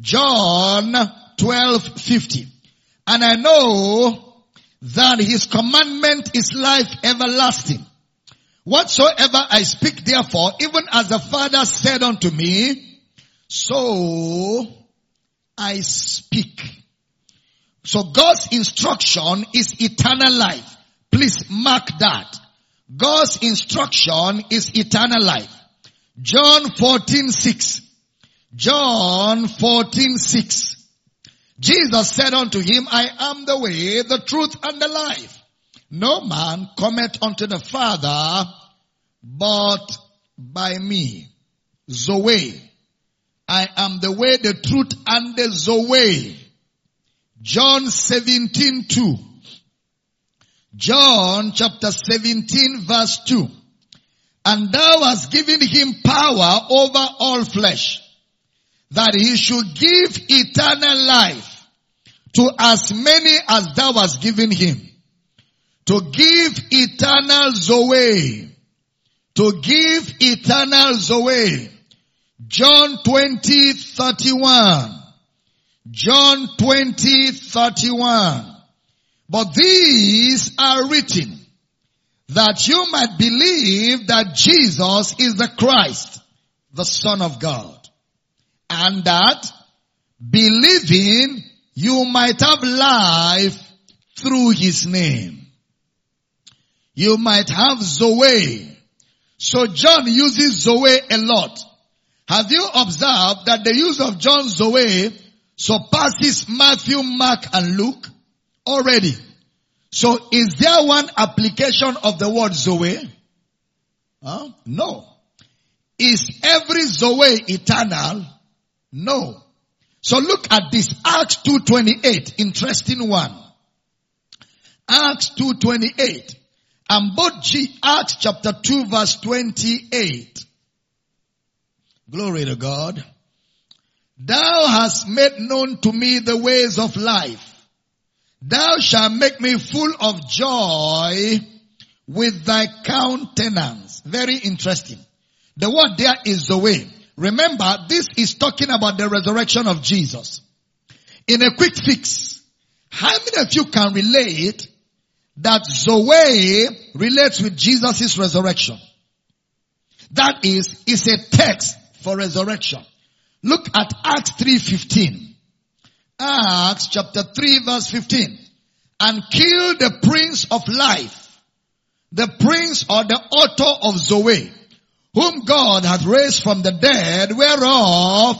John 12, 50. And I know that his commandment is life everlasting. Whatsoever I speak therefore, even as the Father said unto me, so I speak. So God's instruction is eternal life. Please mark that. God's instruction is eternal life. John 14, 6. John 14, 6. Jesus said unto him, I am the way, the truth, and the life. No man cometh unto the Father but by me. Zoe. I am the way, the truth, and the Zoe. John 17, 2. John chapter 17 verse 2. And thou hast given him power over all flesh, that he should give eternal life to as many as thou hast given him. To give eternal Zoe. To give eternal Zoe. John 20, 31. John 20, 31. But these are written that you might believe that Jesus is the Christ, the Son of God. And that believing you might have life through his name. You might have Zoe. So John uses Zoe a lot. Have you observed that the use of John Zoe surpasses Matthew, Mark, and Luke already? So is there one application of the word Zoe? Huh? No. Is every Zoe eternal? No. So look at this. Acts 2.28. Interesting one. Acts 2.28. And both G, Acts chapter 2 verse 28. Glory to God. Thou hast made known to me the ways of life. Thou shalt make me full of joy with thy countenance. Very interesting. The word there is the way. Remember, this is talking about the resurrection of Jesus. In a quick fix, how many of you can relate that Zoe relates with Jesus' resurrection. That is, is a text for resurrection. Look at Acts 3.15. Acts chapter 3 verse 15. And kill the prince of life, the prince or the author of Zoe, whom God hath raised from the dead, whereof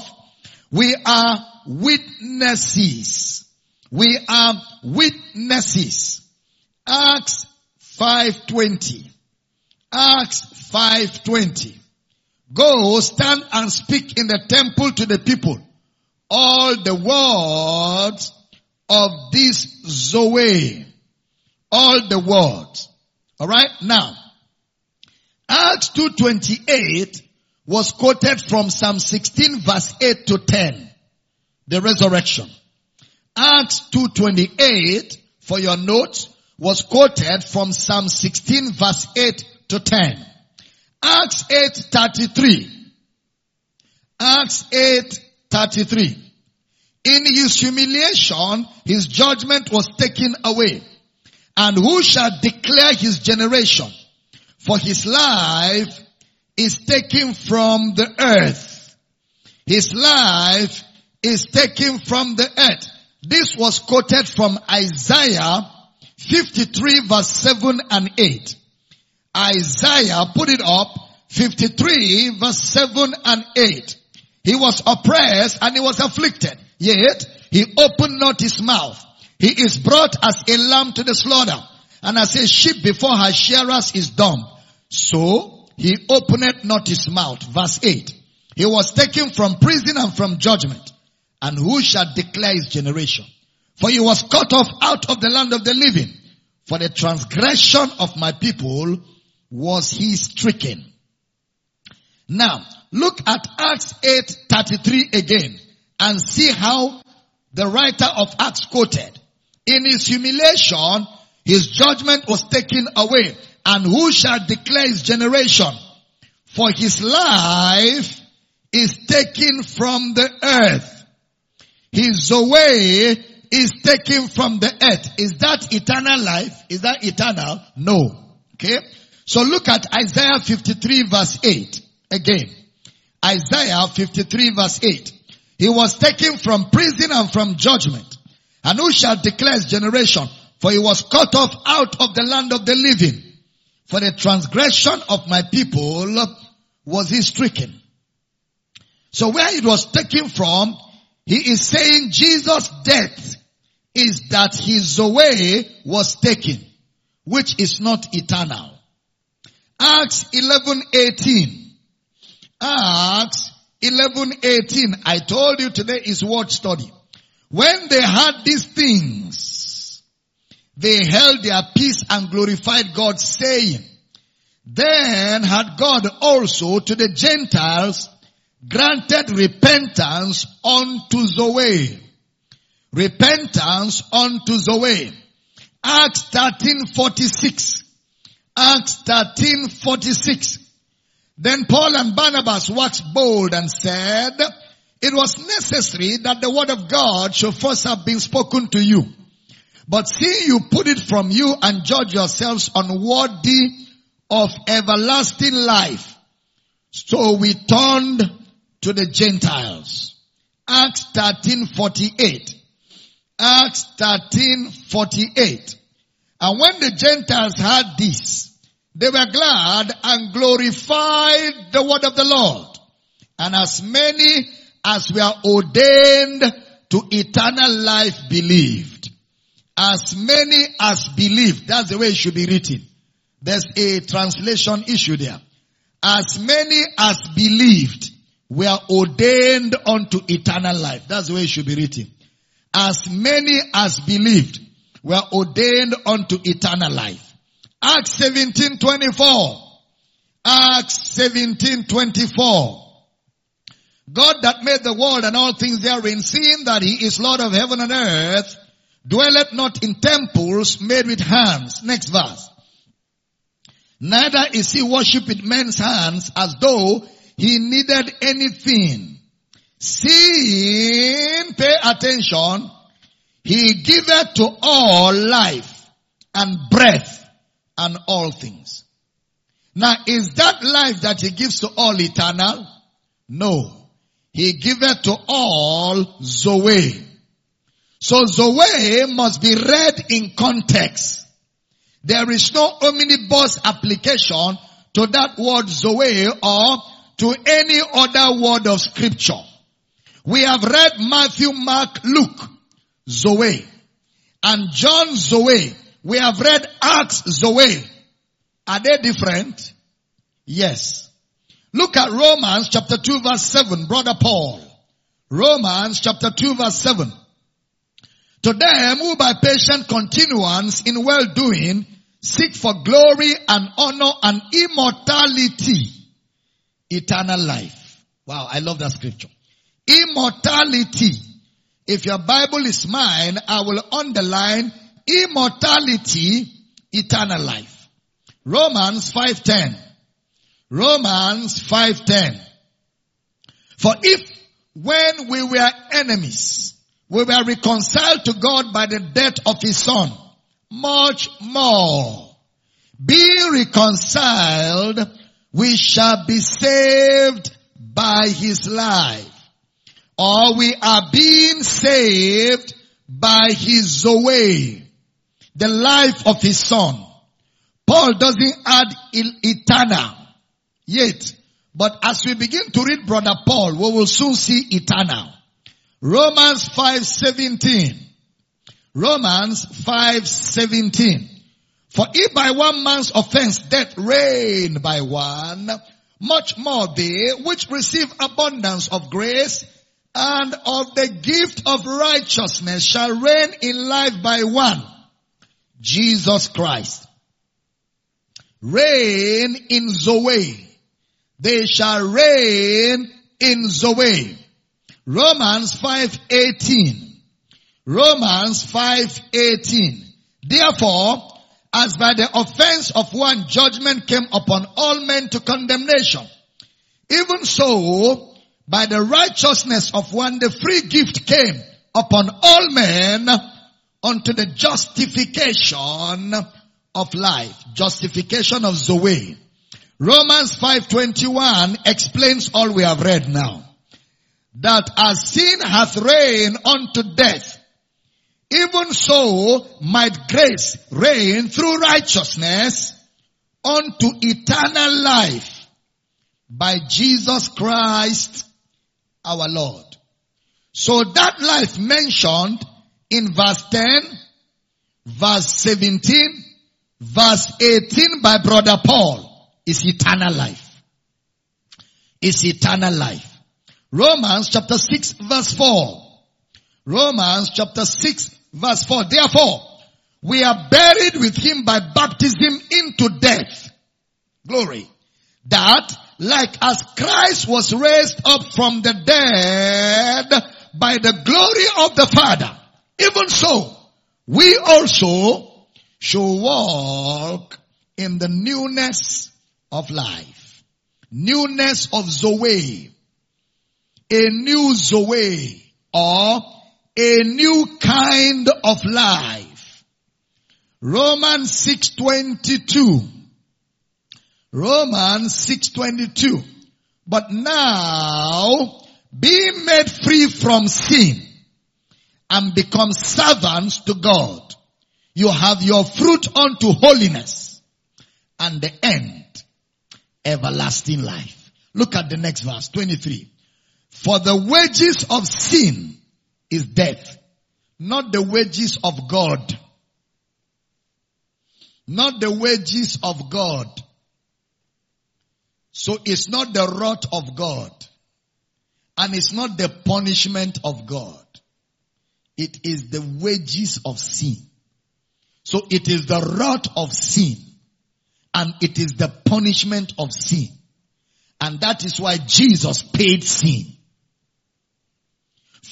we are witnesses. We are witnesses. Acts 5.20. Acts 5.20. Go stand and speak in the temple to the people all the words of this Zoe. All the words. Alright? Now, Acts 2.28 was quoted from Psalm 16 verse 8 to 10. The resurrection. Acts 2.28 for your notes was quoted from Psalm 16 verse 8 to 10. Acts 8:33. Acts 8:33. In his humiliation, his judgment was taken away. And who shall declare his generation? For his life is taken from the earth. His life is taken from the earth. This was quoted from Isaiah 53 verse 7 and 8. Isaiah put it up 53 verse 7 and 8. He was oppressed and he was afflicted. Yet he opened not his mouth. He is brought as a lamb to the slaughter and as a sheep before her shearers is dumb. So he opened not his mouth. Verse 8. He was taken from prison and from judgment. And who shall declare his generation? For he was cut off out of the land of the living. For the transgression of my people was he stricken. Now, look at Acts 8:33 again and see how the writer of Acts quoted. In his humiliation, his judgment was taken away. And who shall declare his generation? For his life is taken from the earth. His Zoe is taken from the earth. Is that eternal life? Is that eternal? No. Okay. So look at Isaiah 53 verse 8 again. Isaiah 53 verse 8. He was taken from prison and from judgment. And who shall declare his generation? For he was cut off out of the land of the living. For the transgression of my people was he stricken. So where it was taken from, he is saying Jesus' death is that his Zoe was taken, which is not eternal. Acts 11:18. Acts 11:18. I told you today is word study. When they had these things, they held their peace and glorified God saying, then had God also to the Gentiles granted repentance unto Zoe. Repentance unto Zoe. Acts 1346. Acts 1346. Then Paul and Barnabas waxed bold and said, it was necessary that the word of God should first have been spoken to you. But see you put it from you and judge yourselves unworthy of everlasting life. So we turned to the Gentiles. Acts 1348. Acts 1348. And when the Gentiles heard this, they were glad and glorified the word of the Lord. And as many as were ordained to eternal life believed. As many as believed. That's the way it should be written. There's a translation issue there. As many as believed were ordained unto eternal life. That's the way it should be written. As many as believed were ordained unto eternal life. Acts 17, 24. Acts 17, 24. God that made the world and all things therein, seeing that he is Lord of heaven and earth, dwelleth not in temples made with hands. Next verse. Neither is he worshipped with men's hands as though he needed anything. Seeing, pay attention, he giveth to all life and breath and all things. Now is that life that he gives to all eternal? No. He giveth to all Zoe. So Zoe must be read in context. There is no omnibus application to that word Zoe or to any other word of scripture. We have read Matthew, Mark, Luke, Zoe, and John Zoe. We have read Acts Zoe. Are they different? Yes. Look at Romans chapter 2 verse 7, brother Paul. Romans chapter 2 verse 7. To them who by patient continuance in well doing seek for glory and honor and immortality, eternal life. Wow, I love that scripture. Immortality. If your Bible is mine, I will underline immortality, eternal life. Romans 5.10. Romans 5.10. For if when we were enemies, we were reconciled to God by the death of his son, much more, being reconciled, we shall be saved by his life. Or we are being saved by his Zoe, the life of his son. Paul doesn't add eternal yet. But as we begin to read brother Paul, we will soon see eternal. Romans 5:17. Romans 5:17. For if by one man's offense death reigned by one, much more they which receive abundance of grace and of the gift of righteousness shall reign in life by one, Jesus Christ. Reign in Zoe. They shall reign in Zoe. Romans 5:18. Romans 5:18. Therefore, as by the offense of one judgment came upon all men to condemnation, even so by the righteousness of one the free gift came upon all men unto the justification of life. Justification of Zoe. Romans 5.21 explains all we have read now. That as sin hath reigned unto death, even so might grace reign through righteousness unto eternal life by Jesus Christ our Lord. So that life mentioned in verse 10, verse 17, verse 18 by brother Paul is eternal life. Is eternal life. Romans chapter 6 verse 4. Romans chapter 6 verse 4. Therefore, we are buried with him by baptism into death. Glory. That like as Christ was raised up from the dead by the glory of the Father, even so, we also shall walk in the newness of life. Newness of Zoe. A new Zoe or a new kind of life. Romans 622. Romans 622. But now, be made free from sin and become servants to God. You have your fruit unto holiness and the end, everlasting life. Look at the next verse, 23. For the wages of sin is death, not the wages of God. Not the wages of God. So it's not the wrath of God. And it's not the punishment of God. It is the wages of sin. So it is the wrath of sin. And it is the punishment of sin. And that is why Jesus paid sin.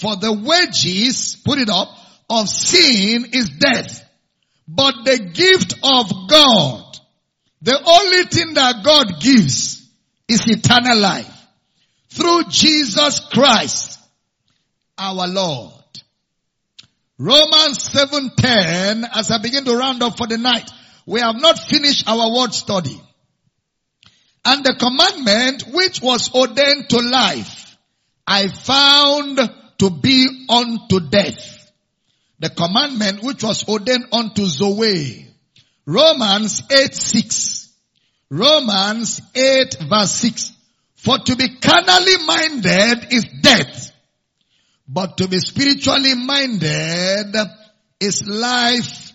For the wages, put it up, of sin is death. But the gift of God, the only thing that God gives is eternal life through Jesus Christ, our Lord. Romans 7:10 as I begin to round up for the night. We have not finished our word study. And the commandment which was ordained to life, I found to be unto death. The commandment which was ordained unto Zoe. Romans 8 6. Romans 8 verse 6. For to be carnally minded is death, but to be spiritually minded is life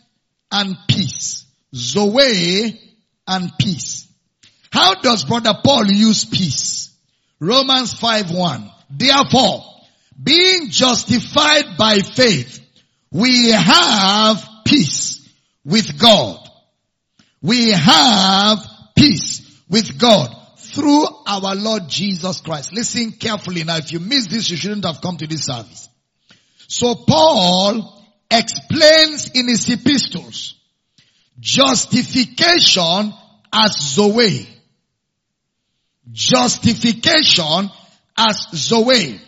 and peace. Zoe and peace. How does brother Paul use peace? Romans 5 1. Therefore, being justified by faith, we have peace with God. We have peace with God through our Lord Jesus Christ. Listen carefully now. If you miss this, you shouldn't have come to this service. So Paul explains in his epistles justification as Zoe. Justification as Zoe.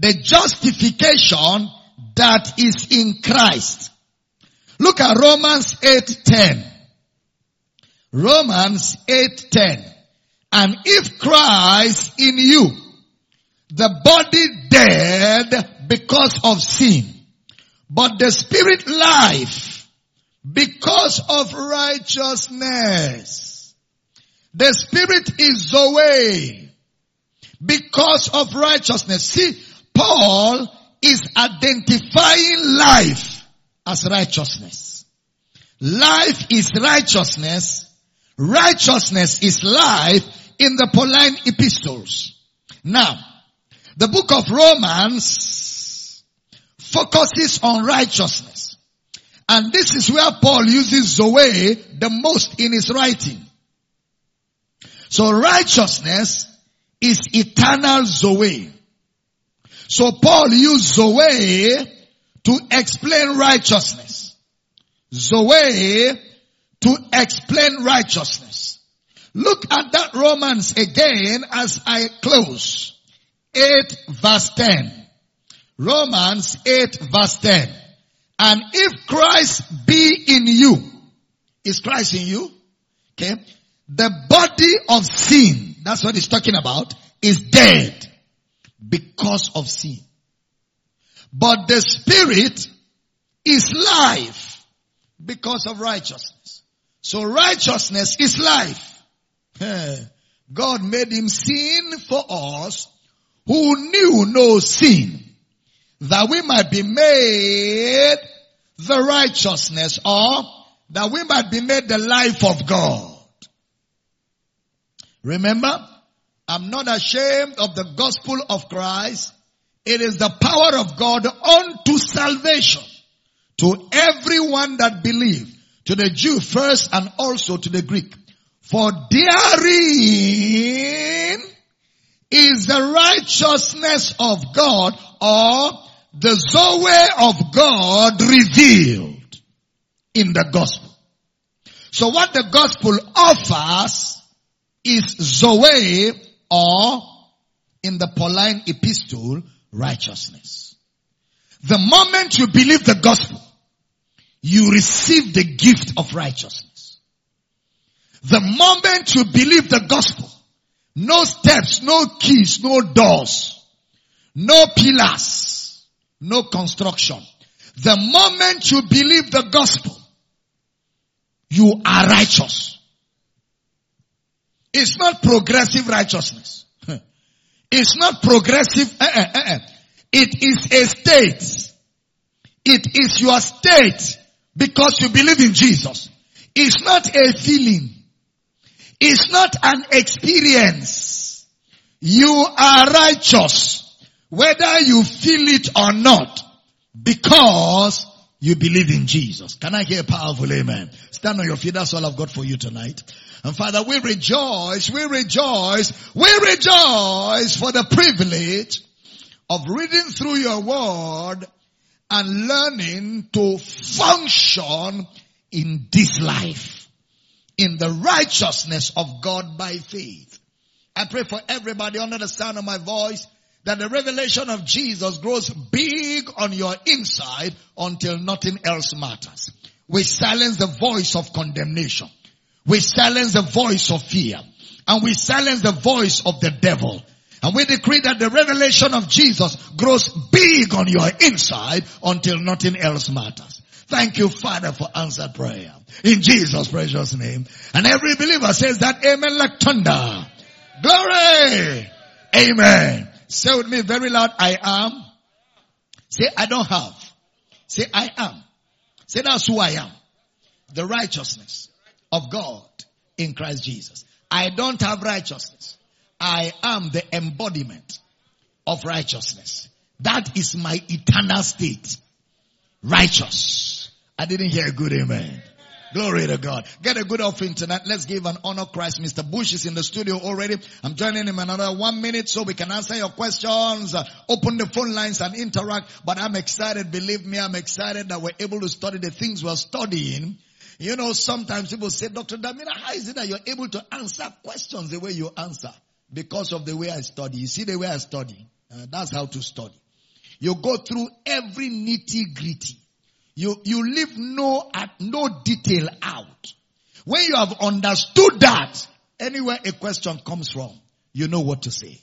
The justification that is in Christ. Look at Romans 8:10. Romans 8:10. And if Christ in you, the body dead because of sin, but the spirit life because of righteousness. The spirit is Zoe because of righteousness. See, Paul is identifying life as righteousness. Life is righteousness. Righteousness is life in the Pauline epistles. Now, the book of Romans focuses on righteousness. And this is where Paul uses Zoe the most in his writing. So righteousness is eternal Zoe. So Paul used Zoe to explain righteousness. Zoe to explain righteousness. Look at that Romans again as I close. 8 verse 10. Romans 8 verse 10. And if Christ be in you, is Christ in you? Okay. The body of sin, that's what he's talking about, is dead because of sin. But the spirit is life because of righteousness. So righteousness is life. God made him sin for us who knew no sin that we might be made the righteousness or that we might be made the life of God. Remember, I'm not ashamed of the gospel of Christ. It is the power of God unto salvation to everyone that believe, to the Jew first and also to the Greek. For therein is the righteousness of God or the Zoe of God revealed in the gospel. So what the gospel offers is Zoe or in the Pauline epistle, righteousness. The moment you believe the gospel, you receive the gift of righteousness. The moment you believe the gospel, no steps, no keys, no doors, no pillars, no construction. The moment you believe the gospel, you are righteous. It's not progressive righteousness. It's not progressive. Uh, uh, uh, it is a state. It is your state because you believe in Jesus. It's not a feeling. It's not an experience. You are righteous whether you feel it or not because you believe in Jesus. Can I hear a powerful amen? Stand on your feet. That's all I've got for you tonight. And Father, we rejoice, we rejoice, we rejoice for the privilege of reading through your word and learning to function in this life, in the righteousness of God by faith. I pray for everybody under the sound of my voice that the revelation of Jesus grows big on your inside until nothing else matters. We silence the voice of condemnation. We silence the voice of fear. And we silence the voice of the devil. And we decree that the revelation of Jesus grows big on your inside until nothing else matters. Thank you, Father, for answered prayer. In Jesus' precious name. And every believer says that amen like thunder. Glory! Amen. Say with me very loud, I am. Say, I don't have. Say, I am. Say, that's who I am. The righteousness of God in Christ Jesus. I don't have righteousness. I am the embodiment of righteousness. That is my eternal state. Righteous. I didn't hear a good amen. Glory to God. Get a good offering tonight. Let's give an honor Christ. Mr. Bush is in the studio already. I'm joining him another one minute so we can answer your questions, uh, open the phone lines and interact. But I'm excited. Believe me, I'm excited that we're able to study the things we're studying. You know, sometimes people say, Dr. Damina, how is it that you're able to answer questions the way you answer? Because of the way I study. You see the way I study? Uh, that's how to study. You go through every nitty gritty. You, you leave no, at no detail out. When you have understood that, anywhere a question comes from, you know what to say.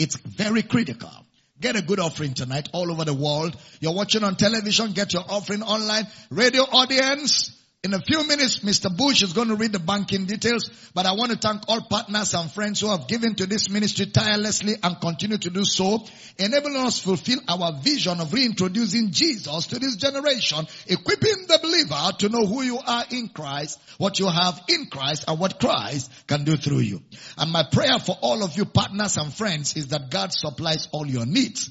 It's very critical. Get a good offering tonight all over the world. You're watching on television, get your offering online. Radio audience, in a few minutes, Mr. Bush is going to read the banking details, but I want to thank all partners and friends who have given to this ministry tirelessly and continue to do so, enabling us to fulfill our vision of reintroducing Jesus to this generation, equipping the believer to know who you are in Christ, what you have in Christ, and what Christ can do through you. And my prayer for all of you partners and friends is that God supplies all your needs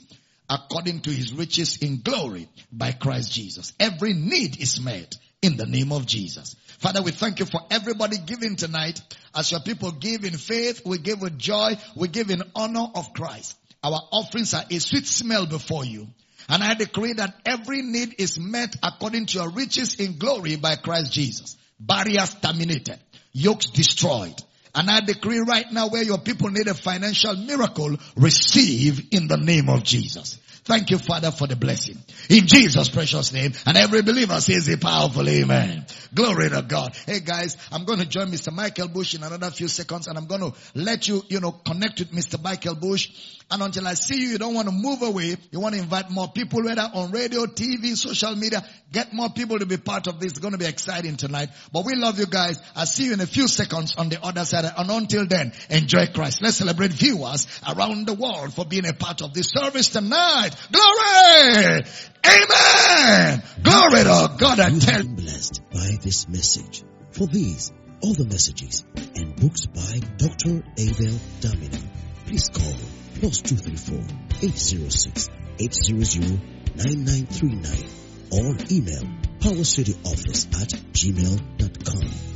according to his riches in glory by Christ Jesus. Every need is met in the name of Jesus. Father, we thank you for everybody giving tonight. As your people give in faith, we give with joy, we give in honor of Christ. Our offerings are a sweet smell before you. And I decree that every need is met according to your riches in glory by Christ Jesus. Barriers terminated, yokes destroyed. And I decree right now where your people need a financial miracle, receive in the name of Jesus. Thank you, Father, for the blessing. In Jesus' precious name. And every believer says a powerful amen. Glory to God. Hey guys, I'm going to join Mr. Michael Bush in another few seconds and I'm going to let you, you know, connect with Mr. Michael Bush. And until I see you, you don't want to move away. You want to invite more people, whether on radio, TV, social media. Get more people to be part of this. It's going to be exciting tonight. But we love you guys. I'll see you in a few seconds on the other side. And until then, enjoy Christ. Let's celebrate viewers around the world for being a part of this service tonight. Glory! Amen! Glory to God and tell. blessed by this message. For these, all the messages and books by Dr. Abel Damina, please call plus 234 806 800 9939 or email powercityoffice at gmail.com.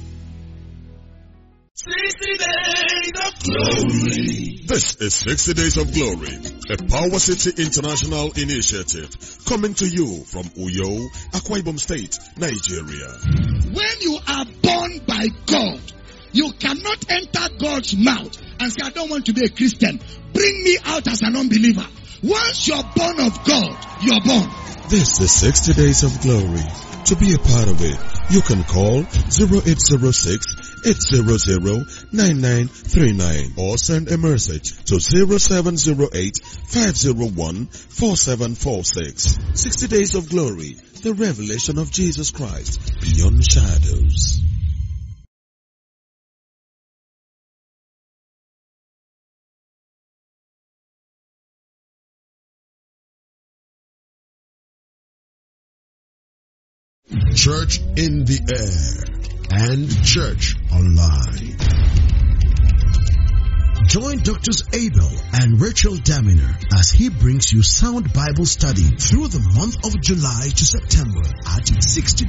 60 days of glory. This is 60 days of glory, a Power City International initiative coming to you from Uyo, Akwa Ibom State, Nigeria. When you are born by God, you cannot enter God's mouth and say, I don't want to be a Christian. Bring me out as an unbeliever. Once you're born of God, you're born. This is 60 days of glory. To be a part of it, you can call 0806 800 9939 or send a message to 0708 501 4746. 60 Days of Glory, the revelation of Jesus Christ beyond shadows. Church in the air and church online. Join Doctors Abel and Rachel Damina as he brings you sound Bible study through the month of July to September at 60